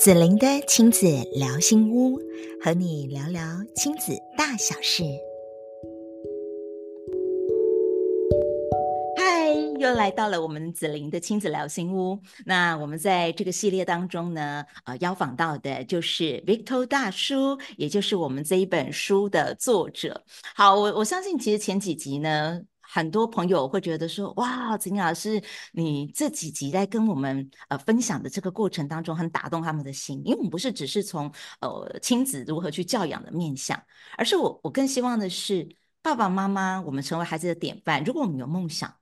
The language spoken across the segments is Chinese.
子玲的亲子聊心屋，和你聊聊亲子大小事。嗨，又来到了我们子玲的亲子聊心屋。那我们在这个系列当中呢，呃，邀访到的就是 Victor 大叔，也就是我们这一本书的作者。好，我我相信其实前几集呢。很多朋友会觉得说：“哇，子玲老师，你这几集在跟我们呃分享的这个过程当中，很打动他们的心。因为我们不是只是从呃亲子如何去教养的面向，而是我我更希望的是爸爸妈妈，我们成为孩子的典范。如果我们有梦想，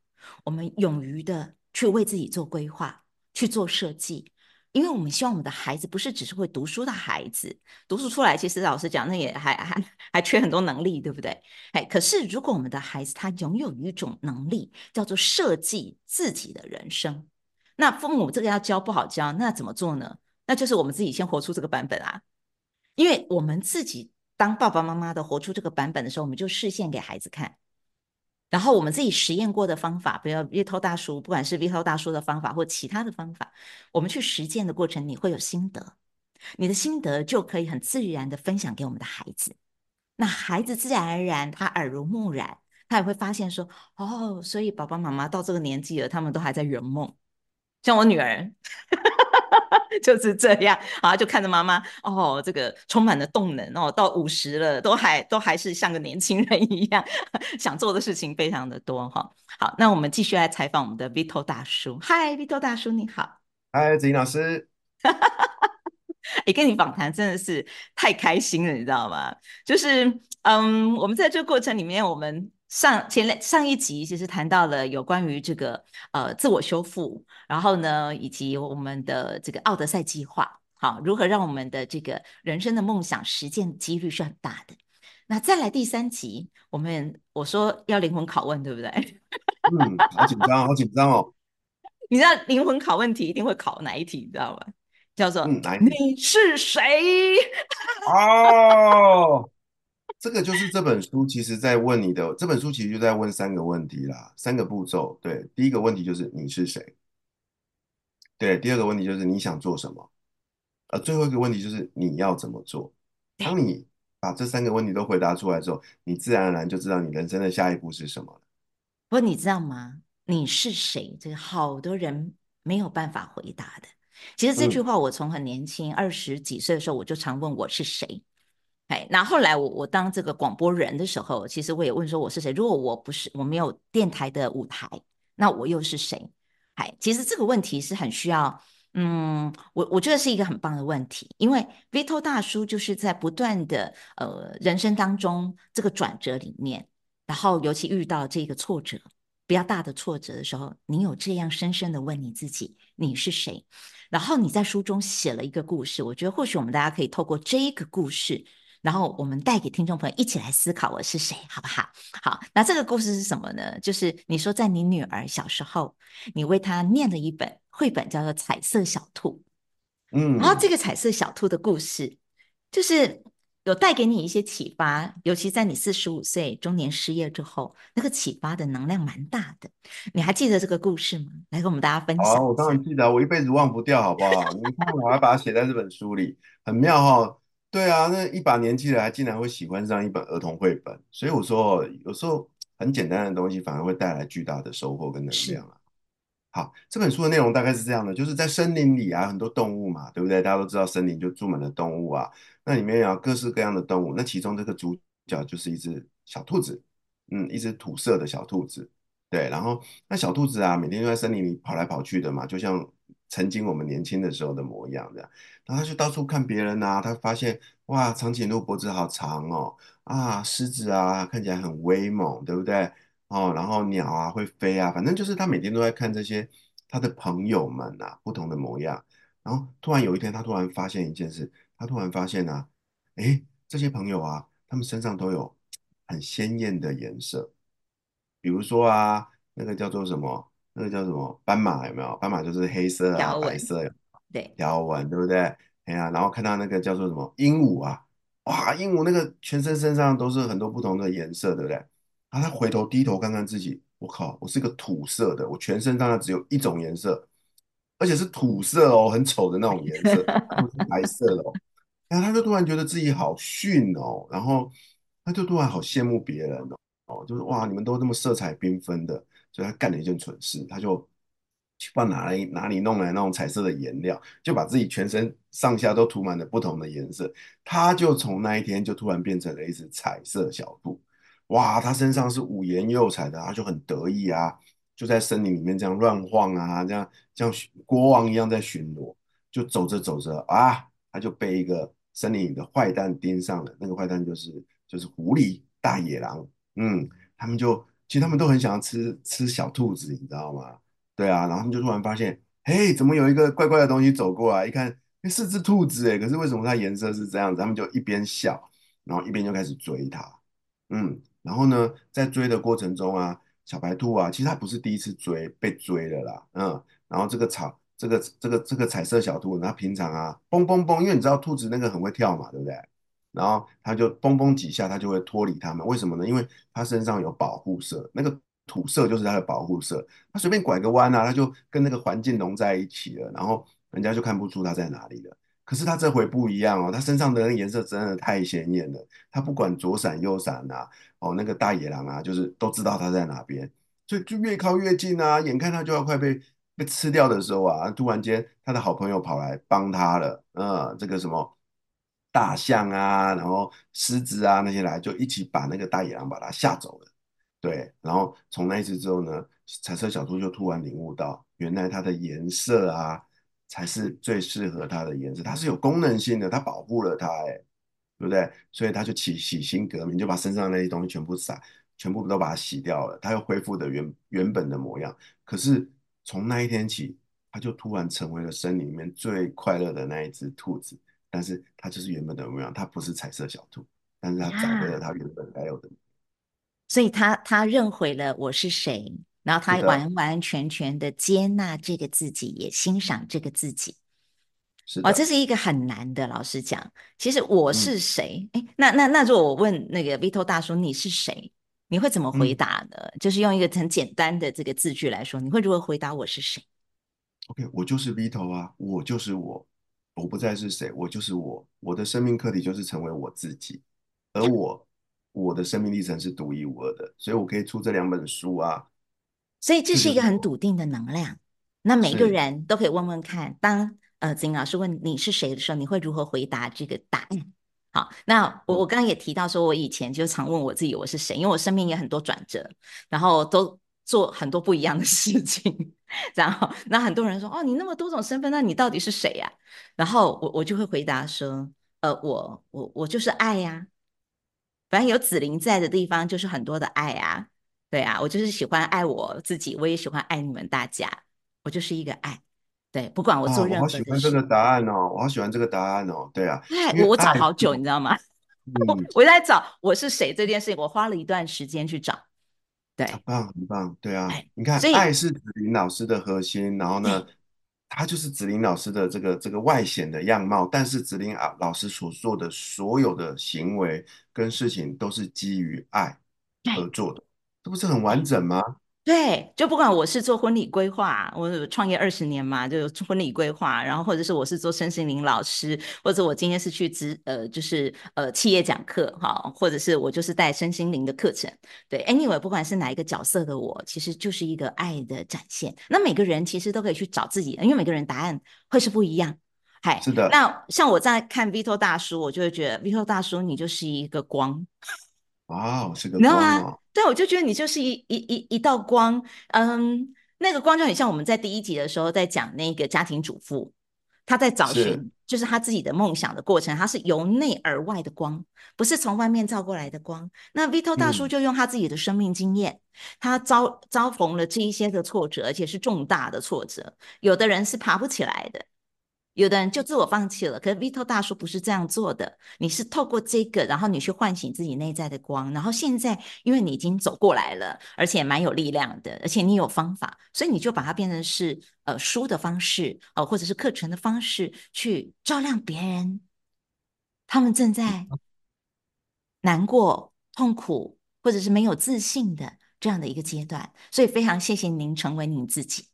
我们勇于的去为自己做规划，去做设计。”因为我们希望我们的孩子不是只是会读书的孩子，读书出来其实老实讲，那也还还还缺很多能力，对不对？哎，可是如果我们的孩子他拥有一种能力，叫做设计自己的人生，那父母这个要教不好教，那怎么做呢？那就是我们自己先活出这个版本啊，因为我们自己当爸爸妈妈的活出这个版本的时候，我们就示现给孩子看。然后我们自己实验过的方法，比如 Vito 大叔，不管是 Vito 大叔的方法或其他的方法，我们去实践的过程，你会有心得，你的心得就可以很自然的分享给我们的孩子。那孩子自然而然，他耳濡目染，他也会发现说，哦，所以爸爸妈妈到这个年纪了，他们都还在圆梦。像我女儿。就是这样啊，就看着妈妈哦，这个充满了动能哦，到五十了都还都还是像个年轻人一样，想做的事情非常的多哈。好，那我们继续来采访我们的 Victor 大叔。嗨，Victor 大叔你好。嗨，子怡老师。哎，跟你访谈真的是太开心了，你知道吗？就是嗯，我们在这个过程里面，我们。上前两上一集其实谈到了有关于这个呃自我修复，然后呢，以及我们的这个奥德赛计划，好，如何让我们的这个人生的梦想实践的几率是很大的。那再来第三集，我们我说要灵魂拷问，对不对？嗯，好紧张，好紧张哦。你知道灵魂拷问题一定会考哪一题，你知道吗？叫做、嗯、你是谁？哦。这个就是这本书，其实在问你的。这本书其实就在问三个问题啦，三个步骤。对，第一个问题就是你是谁？对，第二个问题就是你想做什么？呃，最后一个问题就是你要怎么做？当你把这三个问题都回答出来之后，你自然而然就知道你人生的下一步是什么了。不过你知道吗？你是谁？这个好多人没有办法回答的。其实这句话我从很年轻，二十几岁的时候我就常问我是谁。哎，那后来我我当这个广播人的时候，其实我也问说我是谁？如果我不是我没有电台的舞台，那我又是谁？哎，其实这个问题是很需要，嗯，我我觉得是一个很棒的问题，因为 Vito 大叔就是在不断的呃人生当中这个转折里面，然后尤其遇到这个挫折比较大的挫折的时候，你有这样深深的问你自己，你是谁？然后你在书中写了一个故事，我觉得或许我们大家可以透过这一个故事。然后我们带给听众朋友一起来思考我是谁，好不好？好，那这个故事是什么呢？就是你说在你女儿小时候，你为她念了一本绘本，叫做《彩色小兔》。嗯，然后这个彩色小兔的故事，就是有带给你一些启发，尤其在你四十五岁中年失业之后，那个启发的能量蛮大的。你还记得这个故事吗？来跟我们大家分享。好，我当然记得，我一辈子忘不掉，好不好？你看，我还把它写在这本书里，很妙哈、哦。对啊，那一把年纪了，还竟然会喜欢上一本儿童绘本，所以我说，有时候很简单的东西反而会带来巨大的收获跟能量啊。好，这本书的内容大概是这样的，就是在森林里啊，很多动物嘛，对不对？大家都知道森林就住满了动物啊，那里面有各式各样的动物，那其中这个主角就是一只小兔子，嗯，一只土色的小兔子，对，然后那小兔子啊，每天都在森林里跑来跑去的嘛，就像。曾经我们年轻的时候的模样，这样，然后他就到处看别人啊，他发现哇，长颈鹿脖子好长哦，啊，狮子啊看起来很威猛，对不对？哦，然后鸟啊会飞啊，反正就是他每天都在看这些他的朋友们啊，不同的模样。然后突然有一天，他突然发现一件事，他突然发现啊，诶，这些朋友啊，他们身上都有很鲜艳的颜色，比如说啊，那个叫做什么？那个叫什么斑马有没有？斑马就是黑色啊，白色，对，条纹，对不对？哎呀，然后看到那个叫做什么鹦鹉啊，哇，鹦鹉那个全身身上都是很多不同的颜色，对不对？然后他回头低头看看自己，我靠，我是个土色的，我全身上下只有一种颜色。而且是土色哦，很丑的那种颜色，不是白色的哦。然后他就突然觉得自己好逊哦，然后他就突然好羡慕别人哦，哦，就是哇，你们都那么色彩缤纷的，所以他干了一件蠢事，他就去把哪里哪里弄来那种彩色的颜料，就把自己全身上下都涂满了不同的颜色，他就从那一天就突然变成了一只彩色小兔，哇，他身上是五颜六彩的，他就很得意啊，就在森林里面这样乱晃啊，这样像国王一样在巡逻，就走着走着啊，他就被一个。森林里的坏蛋盯上了，那个坏蛋就是就是狐狸大野狼，嗯，他们就其实他们都很想要吃吃小兔子，你知道吗？对啊，然后他们就突然发现，嘿，怎么有一个怪怪的东西走过来？一看，欸，是只兔子诶，可是为什么它颜色是这样子？他们就一边笑，然后一边就开始追它，嗯，然后呢，在追的过程中啊，小白兔啊，其实它不是第一次追，被追了啦，嗯，然后这个草。这个这个这个彩色小兔，它平常啊，蹦蹦蹦，因为你知道兔子那个很会跳嘛，对不对？然后它就嘣嘣几下，它就会脱离它们。为什么呢？因为它身上有保护色，那个土色就是它的保护色。它随便拐个弯啊，它就跟那个环境融在一起了，然后人家就看不出它在哪里了。可是它这回不一样哦，它身上的那个颜色真的太显眼了，它不管左闪右闪啊，哦，那个大野狼啊，就是都知道它在哪边，所以就越靠越近啊，眼看它就要快被。被吃掉的时候啊，突然间他的好朋友跑来帮他了，嗯，这个什么大象啊，然后狮子啊那些来，就一起把那个大野狼把它吓走了。对，然后从那一次之后呢，彩色小兔就突然领悟到，原来它的颜色啊才是最适合它的颜色，它是有功能性的，它保护了它，哎，对不对？所以它就起洗心革面，就把身上那些东西全部洒，全部都把它洗掉了，它又恢复的原原本的模样。可是。从那一天起，他就突然成为了森林里面最快乐的那一只兔子。但是，他就是原本的模样，他不是彩色小兔，但是他找回了他原本该有的。所以他他认回了我是谁，然后他完完全全的接纳这个自己，也欣赏这个自己。是的。哦，这是一个很难的。老实讲，其实我是谁？哎、嗯，那那那，如果我问那个 Vito 大叔，你是谁？你会怎么回答呢？嗯、就是用一个很简单的这个字句来说，你会如何回答？我是谁？OK，我就是 Vito 啊，我就是我，我不再是谁，我就是我，我的生命课题就是成为我自己，而我，我的生命历程是独一无二的，所以我可以出这两本书啊。所以这是一个很笃定的能量。那每个人都可以问问看，当呃子玲老师问你是谁的时候，你会如何回答这个答案？好，那我我刚刚也提到说，我以前就常问我自己我是谁，因为我生命也很多转折，然后都做很多不一样的事情，然后那很多人说，哦，你那么多种身份，那你到底是谁呀？然后我我就会回答说，呃，我我我就是爱呀，反正有子玲在的地方就是很多的爱啊，对啊，我就是喜欢爱我自己，我也喜欢爱你们大家，我就是一个爱。对，不管我做任何事，我好喜欢这个答案哦，我好喜欢这个答案哦。对啊，对，我找好久，你知道吗？嗯、我在找我是谁这件事情，我花了一段时间去找。对，很棒，很棒。对啊，你看，爱是子琳老师的核心，然后呢，他就是子琳老师的这个这个外显的样貌，但是子琳啊老师所做的所有的行为跟事情都是基于爱而做的，这不是很完整吗？对，就不管我是做婚礼规划，我创业二十年嘛，就婚礼规划，然后或者是我是做身心灵老师，或者我今天是去职呃，就是呃企业讲课哈，或者是我就是带身心灵的课程。对，anyway，不管是哪一个角色的我，其实就是一个爱的展现。那每个人其实都可以去找自己，因为每个人答案会是不一样。嗨，是的。那像我在看 Vito 大叔，我就会觉得 Vito 大叔你就是一个光。哇哦，是个光哦。对，我就觉得你就是一一一一道光，嗯，那个光就很像我们在第一集的时候在讲那个家庭主妇，她在找寻就是她自己的梦想的过程，她是由内而外的光，不是从外面照过来的光。那 Vito 大叔就用他自己的生命经验，嗯、他遭遭逢了这一些的挫折，而且是重大的挫折，有的人是爬不起来的。有的人就自我放弃了，可是 Vito 大叔不是这样做的。你是透过这个，然后你去唤醒自己内在的光，然后现在因为你已经走过来了，而且蛮有力量的，而且你有方法，所以你就把它变成是呃书的方式哦、呃，或者是课程的方式去照亮别人。他们正在 难过、痛苦，或者是没有自信的这样的一个阶段，所以非常谢谢您成为您自己。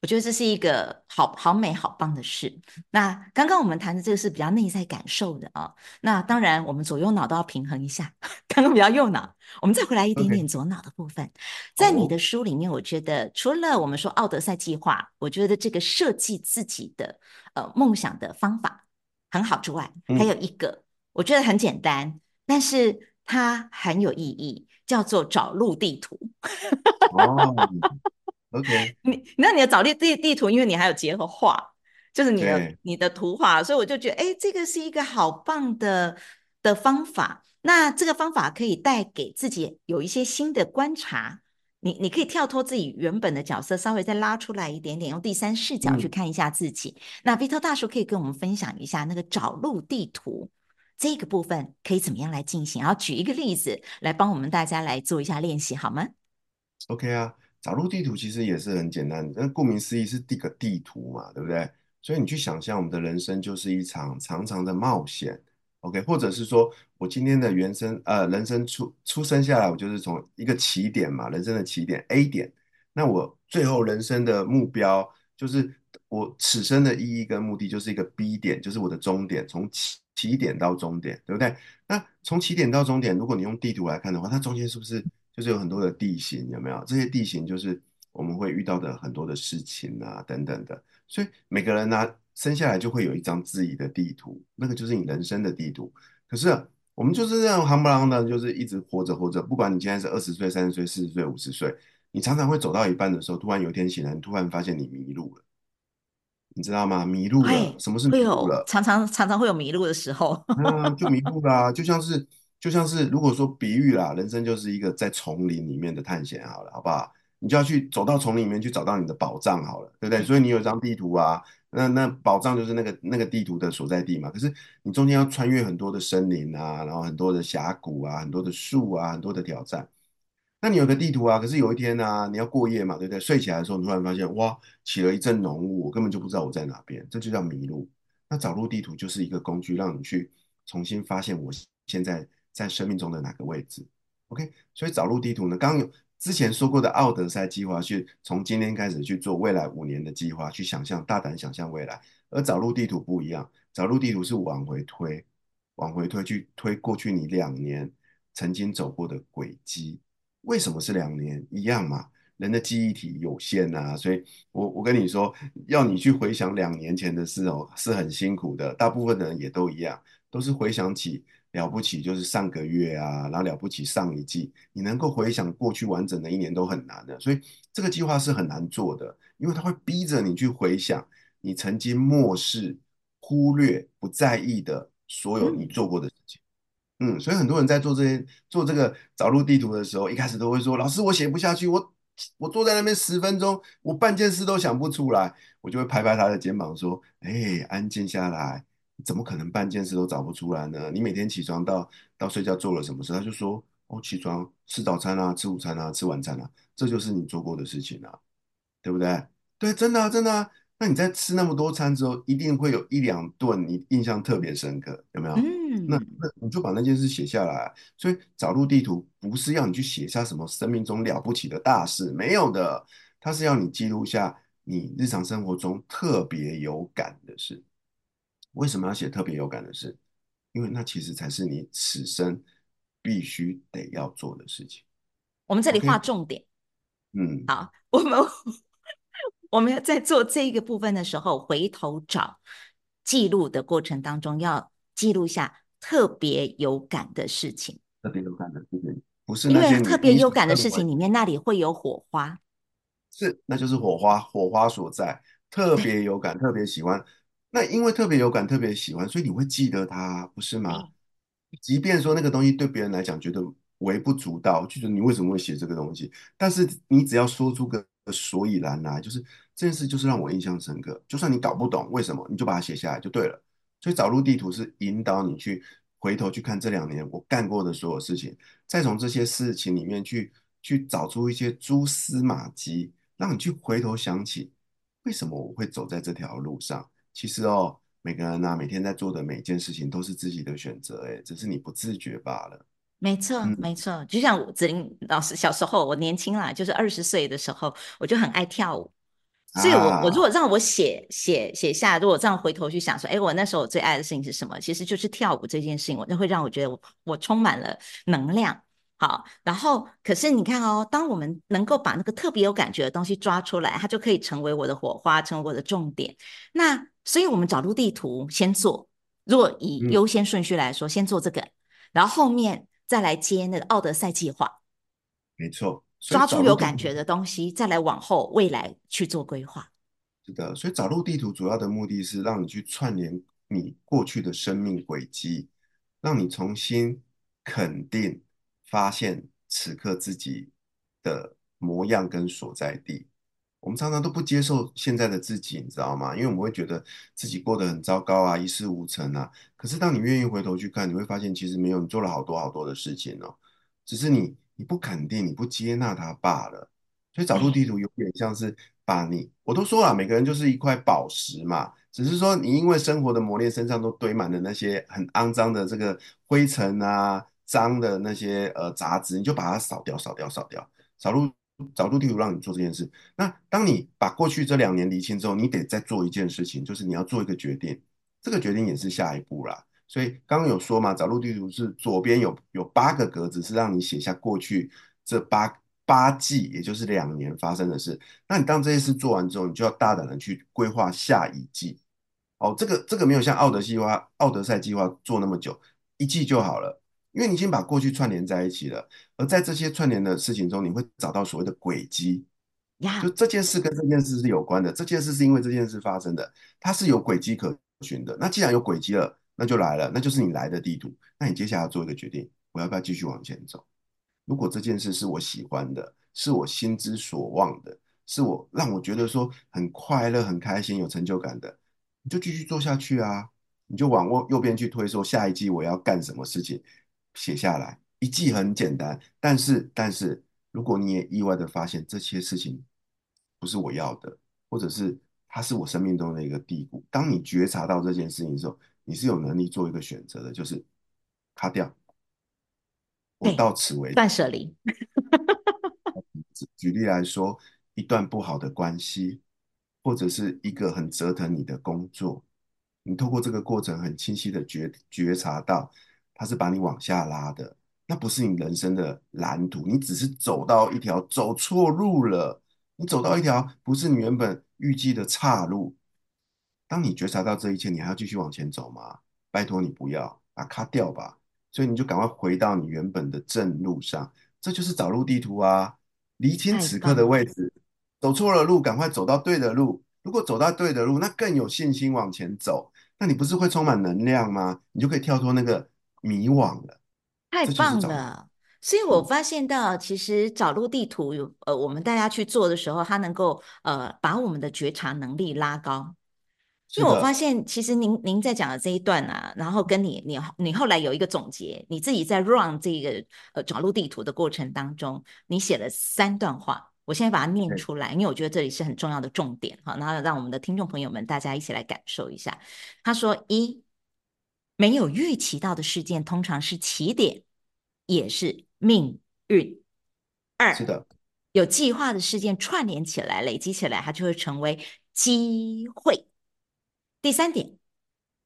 我觉得这是一个好好美好棒的事。那刚刚我们谈的这个是比较内在感受的啊。那当然，我们左右脑都要平衡一下。刚刚比较右脑，我们再回来一点点左脑的部分。在你的书里面，我觉得除了我们说奥德赛计划，我觉得这个设计自己的呃梦想的方法很好之外，还有一个我觉得很简单，但是它很有意义，叫做找路地图。哦。OK，你那你的找地地地图，因为你还有结合画，就是你的你的图画，所以我就觉得，哎，这个是一个好棒的的方法。那这个方法可以带给自己有一些新的观察。你你可以跳脱自己原本的角色，稍微再拉出来一点点，用第三视角去看一下自己。嗯、那 Victor 大叔可以跟我们分享一下那个找路地图这个部分可以怎么样来进行？然后举一个例子来帮我们大家来做一下练习，好吗？OK 啊。找路地图其实也是很简单的，但顾名思义是地个地图嘛，对不对？所以你去想象我们的人生就是一场长长的冒险，OK？或者是说我今天的原生呃人生出出生下来，我就是从一个起点嘛，人生的起点 A 点，那我最后人生的目标就是我此生的意义跟目的就是一个 B 点，就是我的终点，从起起点到终点，对不对？那从起点到终点，如果你用地图来看的话，它中间是不是？就是有很多的地形，有没有？这些地形就是我们会遇到的很多的事情啊，等等的。所以每个人呢、啊，生下来就会有一张自己的地图，那个就是你人生的地图。可是、啊、我们就是这样行不啷的，就是一直活着活着。不管你现在是二十岁、三十岁、四十岁、五十岁，你常常会走到一半的时候，突然有一天醒来，你突然发现你迷路了，你知道吗？迷路了，什么是迷路了？常常常常会有迷路的时候，嗯，就迷路啦、啊，就像是。就像是如果说比喻啦，人生就是一个在丛林里面的探险，好了，好不好？你就要去走到丛林里面去找到你的宝藏，好了，对不对？所以你有一张地图啊，那那宝藏就是那个那个地图的所在地嘛。可是你中间要穿越很多的森林啊，然后很多的峡谷啊，很多的树啊，很多的挑战。那你有个地图啊，可是有一天呢、啊，你要过夜嘛，对不对？睡起来的时候，你突然发现哇，起了一阵浓雾，我根本就不知道我在哪边，这就叫迷路。那找路地图就是一个工具，让你去重新发现我现在。在生命中的哪个位置？OK，所以找路地图呢？刚刚有之前说过的奥德赛计划，是从今天开始去做未来五年的计划，去想象，大胆想象未来。而找路地图不一样，找路地图是往回推，往回推去推过去你两年曾经走过的轨迹。为什么是两年？一样嘛，人的记忆体有限啊，所以我我跟你说，要你去回想两年前的事哦，是很辛苦的。大部分的人也都一样，都是回想起。了不起就是上个月啊，然后了不起上一季，你能够回想过去完整的一年都很难的，所以这个计划是很难做的，因为它会逼着你去回想你曾经漠视、忽略、不在意的所有你做过的事情。嗯，所以很多人在做这些做这个找路地图的时候，一开始都会说：“老师，我写不下去，我我坐在那边十分钟，我半件事都想不出来。”我就会拍拍他的肩膀说：“哎，安静下来。”怎么可能半件事都找不出来呢？你每天起床到到睡觉做了什么事？他就说：哦，起床吃早餐啊，吃午餐啊，吃晚餐啊，这就是你做过的事情啊，对不对？对，真的啊，真的啊。那你在吃那么多餐之后，一定会有一两顿你印象特别深刻，有没有？嗯，那那你就把那件事写下来。所以找路地图不是要你去写下什么生命中了不起的大事，没有的，它是要你记录下你日常生活中特别有感的事。为什么要写特别有感的事？因为那其实才是你此生必须得要做的事情。我们这里画重点。嗯，好，我们 我们在做这个部分的时候，回头找记录的过程当中，要记录下特别有感的事情。特别有感的事情，不是因为特别有感的事情里面，那里会有火花。是，那就是火花，火花所在。特别有感，特别喜欢。那因为特别有感，特别喜欢，所以你会记得它，不是吗？即便说那个东西对别人来讲觉得微不足道，就觉得你为什么会写这个东西？但是你只要说出个所以然来，就是这件事就是让我印象深刻。就算你搞不懂为什么，你就把它写下来就对了。所以找路地图是引导你去回头去看这两年我干过的所有事情，再从这些事情里面去去找出一些蛛丝马迹，让你去回头想起为什么我会走在这条路上。其实哦，每个人呐、啊，每天在做的每件事情都是自己的选择，哎，只是你不自觉罢了。没错，嗯、没错。就像子玲老师小时候，我年轻啦，就是二十岁的时候，我就很爱跳舞。所以我，我我如果让我写写写下，如果这样回头去想说，哎，我那时候我最爱的事情是什么？其实就是跳舞这件事情，我那会让我觉得我我充满了能量。好，然后可是你看哦，当我们能够把那个特别有感觉的东西抓出来，它就可以成为我的火花，成为我的重点。那所以我们找路地图先做，如果以优先顺序来说，嗯、先做这个，然后后面再来接那个奥德赛计划。没错。抓住有感觉的东西，再来往后未来去做规划。是的，所以找路地图主要的目的是让你去串联你过去的生命轨迹，让你重新肯定、发现此刻自己的模样跟所在地。我们常常都不接受现在的自己，你知道吗？因为我们会觉得自己过得很糟糕啊，一事无成啊。可是当你愿意回头去看，你会发现其实没有，你做了好多好多的事情哦，只是你。你不肯定，你不接纳它罢了。所以找路地图有点像是把你，我都说了，每个人就是一块宝石嘛。只是说你因为生活的磨练，身上都堆满了那些很肮脏的这个灰尘啊，脏的那些呃杂质，你就把它扫掉、扫掉、扫掉。找路找路地图让你做这件事。那当你把过去这两年理清之后，你得再做一件事情，就是你要做一个决定。这个决定也是下一步啦。所以刚刚有说嘛，找路地图是左边有有八个格子，是让你写下过去这八八季，也就是两年发生的事。那你当这些事做完之后，你就要大胆的去规划下一季。哦，这个这个没有像奥德计划、奥德赛计划做那么久，一季就好了，因为你已经把过去串联在一起了。而在这些串联的事情中，你会找到所谓的轨迹。呀，就这件事跟这件事是有关的，这件事是因为这件事发生的，它是有轨迹可循的。那既然有轨迹了。那就来了，那就是你来的地图。那你接下来要做一个决定，我要不要继续往前走？如果这件事是我喜欢的，是我心之所望的，是我让我觉得说很快乐、很开心、有成就感的，你就继续做下去啊！你就往右右边去推，说下一季我要干什么事情，写下来。一记很简单，但是但是如果你也意外的发现这些事情不是我要的，或者是它是我生命中的一个低谷，当你觉察到这件事情的时候，你是有能力做一个选择的，就是卡掉，我到此为止，断舍离。举例来说，一段不好的关系，或者是一个很折腾你的工作，你透过这个过程很清晰的觉觉察到，它是把你往下拉的，那不是你人生的蓝图，你只是走到一条走错路了，你走到一条不是你原本预计的岔路。当你觉察到这一切，你还要继续往前走吗？拜托你不要，把它卡掉吧。所以你就赶快回到你原本的正路上，这就是找路地图啊！厘清此刻的位置，走错了路，赶快走到对的路。如果走到对的路，那更有信心往前走。那你不是会充满能量吗？你就可以跳脱那个迷惘了。太棒了！所以我发现到，其实找路地图有呃，我们大家去做的时候，它能够呃把我们的觉察能力拉高。因为我发现，其实您您在讲的这一段啊，然后跟你你你后来有一个总结，你自己在 run 这个呃找路地图的过程当中，你写了三段话，我现在把它念出来，因为我觉得这里是很重要的重点哈，然后让我们的听众朋友们大家一起来感受一下。他说：一，没有预期到的事件通常是起点，也是命运。二，是的，有计划的事件串联起来，累积起来，它就会成为机会。第三点，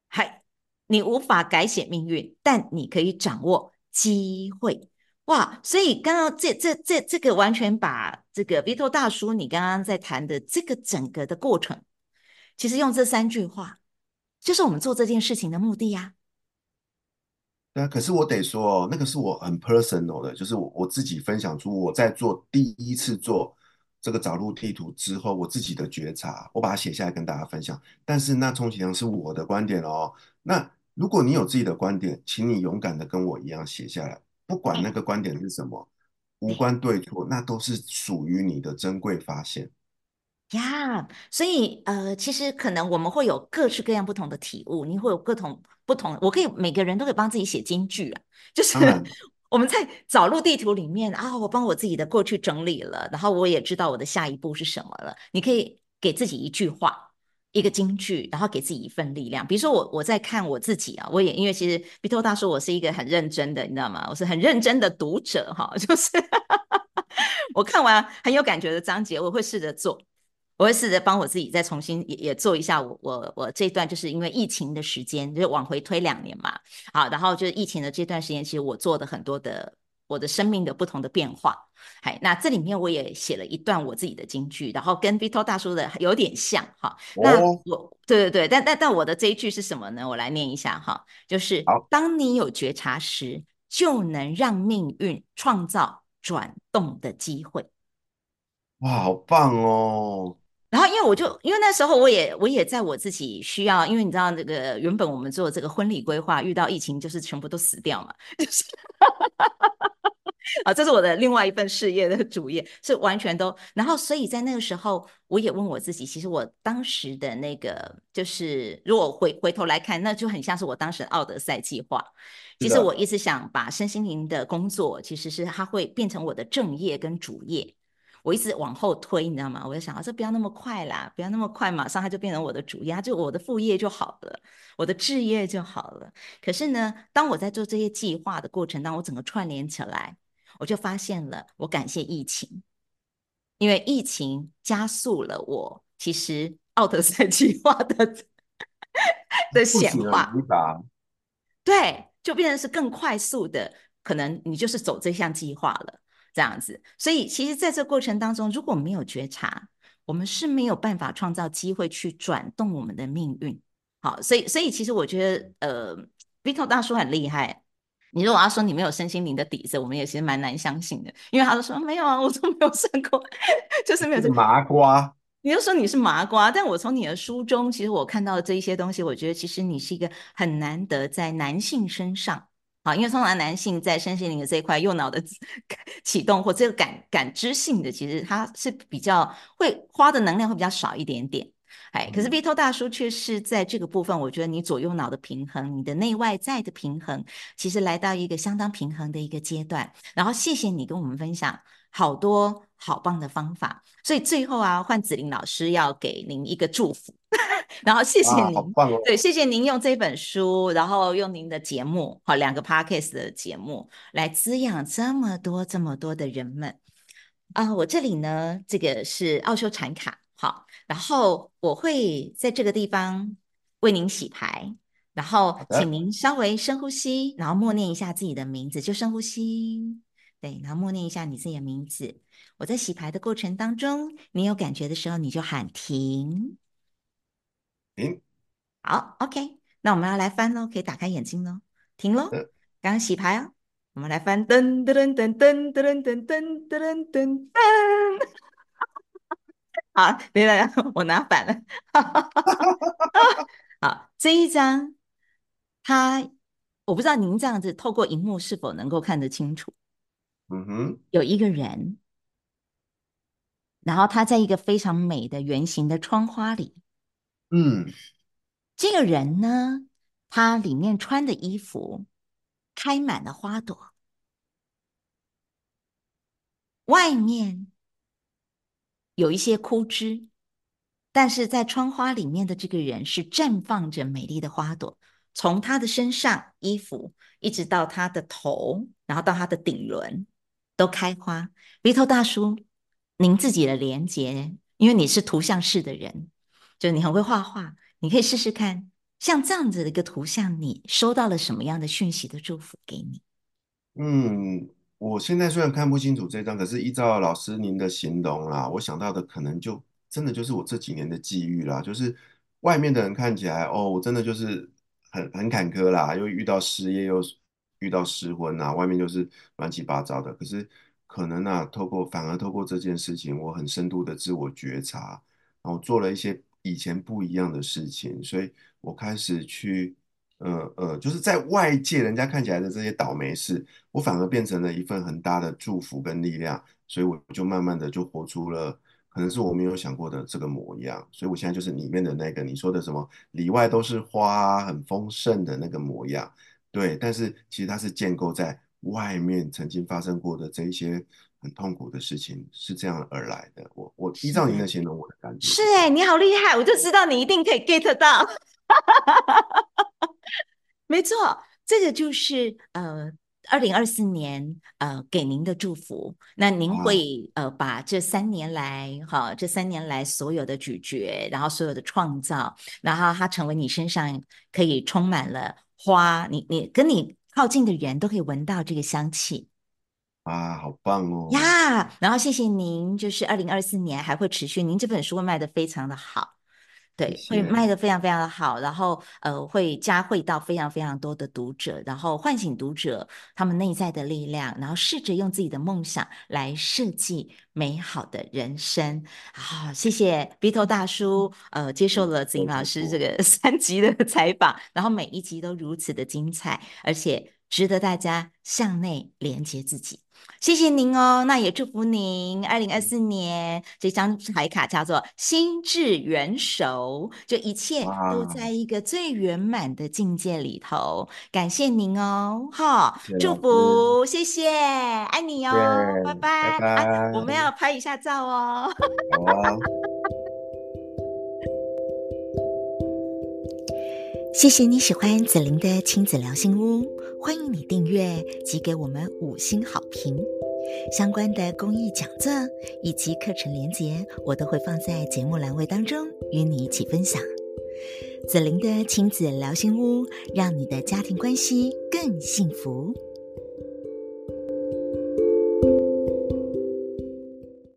嗨，你无法改写命运，但你可以掌握机会。哇，所以刚刚这这这这个完全把这个 Vito 大叔你刚刚在谈的这个整个的过程，其实用这三句话，就是我们做这件事情的目的呀。对啊，可是我得说哦，那个是我很 personal 的，就是我我自己分享出我在做第一次做。这个找路地图之后，我自己的觉察，我把它写下来跟大家分享。但是那充其量是我的观点哦。那如果你有自己的观点，请你勇敢的跟我一样写下来，不管那个观点是什么，无关对错，那都是属于你的珍贵发现。呀所以呃，其实可能我们会有各式各样不同的体悟，你会有各种不同。我可以每个人都可以帮自己写金句啊，就是。我们在找路地图里面啊，我帮我自己的过去整理了，然后我也知道我的下一步是什么了。你可以给自己一句话，一个金句，然后给自己一份力量。比如说我我在看我自己啊，我也因为其实 Vito 大叔我是一个很认真的，你知道吗？我是很认真的读者哈，就是 我看完很有感觉的章节，我会试着做。我会试着帮我自己再重新也也做一下我我我这段就是因为疫情的时间，就是往回推两年嘛，好，然后就是疫情的这段时间，其实我做的很多的我的生命的不同的变化，哎，那这里面我也写了一段我自己的金句，然后跟 Vito 大叔的有点像哈，那我对对对，但但但我的这一句是什么呢？我来念一下哈，就是当你有觉察时，就能让命运创造转动的机会。哇，好棒哦！然后，因为我就因为那时候我也我也在我自己需要，因为你知道这个原本我们做这个婚礼规划，遇到疫情就是全部都死掉嘛，就是啊，这是我的另外一份事业的主业，是完全都。然后，所以在那个时候，我也问我自己，其实我当时的那个就是，如果回回头来看，那就很像是我当时奥德赛计划。其实我一直想把身心灵的工作，其实是它会变成我的正业跟主业。我一直往后推，你知道吗？我就想，啊，这不要那么快啦，不要那么快，马上它就变成我的主业，就我的副业就好了，我的置业就好了。可是呢，当我在做这些计划的过程当中，我整个串联起来，我就发现了，我感谢疫情，因为疫情加速了我其实奥德赛 计划的 的显化，对，就变成是更快速的，可能你就是走这项计划了。这样子，所以其实在这过程当中，如果没有觉察，我们是没有办法创造机会去转动我们的命运。好，所以所以其实我觉得，呃，Vito 大叔很厉害。你如果要说你没有身心灵的底子，我们也其实蛮难相信的，因为他都说没有啊，我都没有算过，就是没有这。麻瓜，你就说你是麻瓜，但我从你的书中，其实我看到的这一些东西，我觉得其实你是一个很难得在男性身上。好，因为通常男性在身心灵的这一块，右脑的启动或这个感感知性的，其实他是比较会花的能量会比较少一点点。哎，可是 Vito 大叔却是在这个部分，我觉得你左右脑的平衡，你的内外在的平衡，其实来到一个相当平衡的一个阶段。然后谢谢你跟我们分享好多好棒的方法。所以最后啊，换子玲老师要给您一个祝福。然后谢谢您，哦、对，谢谢您用这本书，然后用您的节目，好，两个 podcast 的节目来滋养这么多这么多的人们啊、呃！我这里呢，这个是奥修禅卡，好，然后我会在这个地方为您洗牌，然后请您稍微深呼吸，然后默念一下自己的名字，就深呼吸，对，然后默念一下你自己的名字。我在洗牌的过程当中，你有感觉的时候，你就喊停。停，好，OK，那我们要来翻喽，可以打开眼睛喽，停喽，刚刚洗牌哦，我们来翻，噔噔噔噔噔噔噔噔噔噔噔，好，等等，我拿反了，好，这一张，它，我不知道您这样子透过荧幕是否能够看得清楚，嗯哼，有一个人，然后他在一个非常美的圆形的窗花里。嗯，这个人呢，他里面穿的衣服开满了花朵，外面有一些枯枝，但是在窗花里面的这个人是绽放着美丽的花朵，从他的身上衣服一直到他的头，然后到他的顶轮都开花。鼻头大叔，您自己的连接，因为你是图像式的人。就你很会画画，你可以试试看，像这样子的一个图像，你收到了什么样的讯息的祝福给你？嗯，我现在虽然看不清楚这张，可是依照老师您的形容啦，我想到的可能就真的就是我这几年的际遇啦，就是外面的人看起来哦，我真的就是很很坎坷啦，又遇到失业，又遇到失婚啊，外面就是乱七八糟的。可是可能啊，透过反而透过这件事情，我很深度的自我觉察，然后做了一些。以前不一样的事情，所以我开始去，呃呃，就是在外界人家看起来的这些倒霉事，我反而变成了一份很大的祝福跟力量，所以我就慢慢的就活出了，可能是我没有想过的这个模样，所以我现在就是里面的那个你说的什么里外都是花，很丰盛的那个模样，对，但是其实它是建构在外面曾经发生过的这一些。很痛苦的事情是这样而来的。我我依照您的形容，我的感觉是哎、欸，你好厉害，我就知道你一定可以 get 到。没错，这个就是呃，二零二四年，呃，给您的祝福。那您会、啊、呃，把这三年来，哈，这三年来所有的咀嚼，然后所有的创造，然后它成为你身上可以充满了花，你你跟你靠近的人都可以闻到这个香气。啊，好棒哦！呀，然后谢谢您，就是二零二四年还会持续，您这本书会卖得非常的好。对，会卖得非常非常的好，然后呃，会嘉惠到非常非常多的读者，然后唤醒读者他们内在的力量，然后试着用自己的梦想来设计美好的人生。好，谢谢 Vito 大叔，呃，接受了子玲老师这个 三集的采访，然后每一集都如此的精彩，而且值得大家向内连接自己。谢谢您哦，那也祝福您。二零二四年这张牌卡叫做“心智元首”，就一切都在一个最圆满的境界里头。感谢您哦，哈，祝福，谢谢，爱你哦，拜拜，拜拜，啊，我们要拍一下照哦。好啊。谢谢你喜欢子玲的亲子聊心屋，欢迎你订阅及给我们五星好评。相关的公益讲座以及课程连结，我都会放在节目栏位当中与你一起分享。子玲的亲子聊心屋，让你的家庭关系更幸福。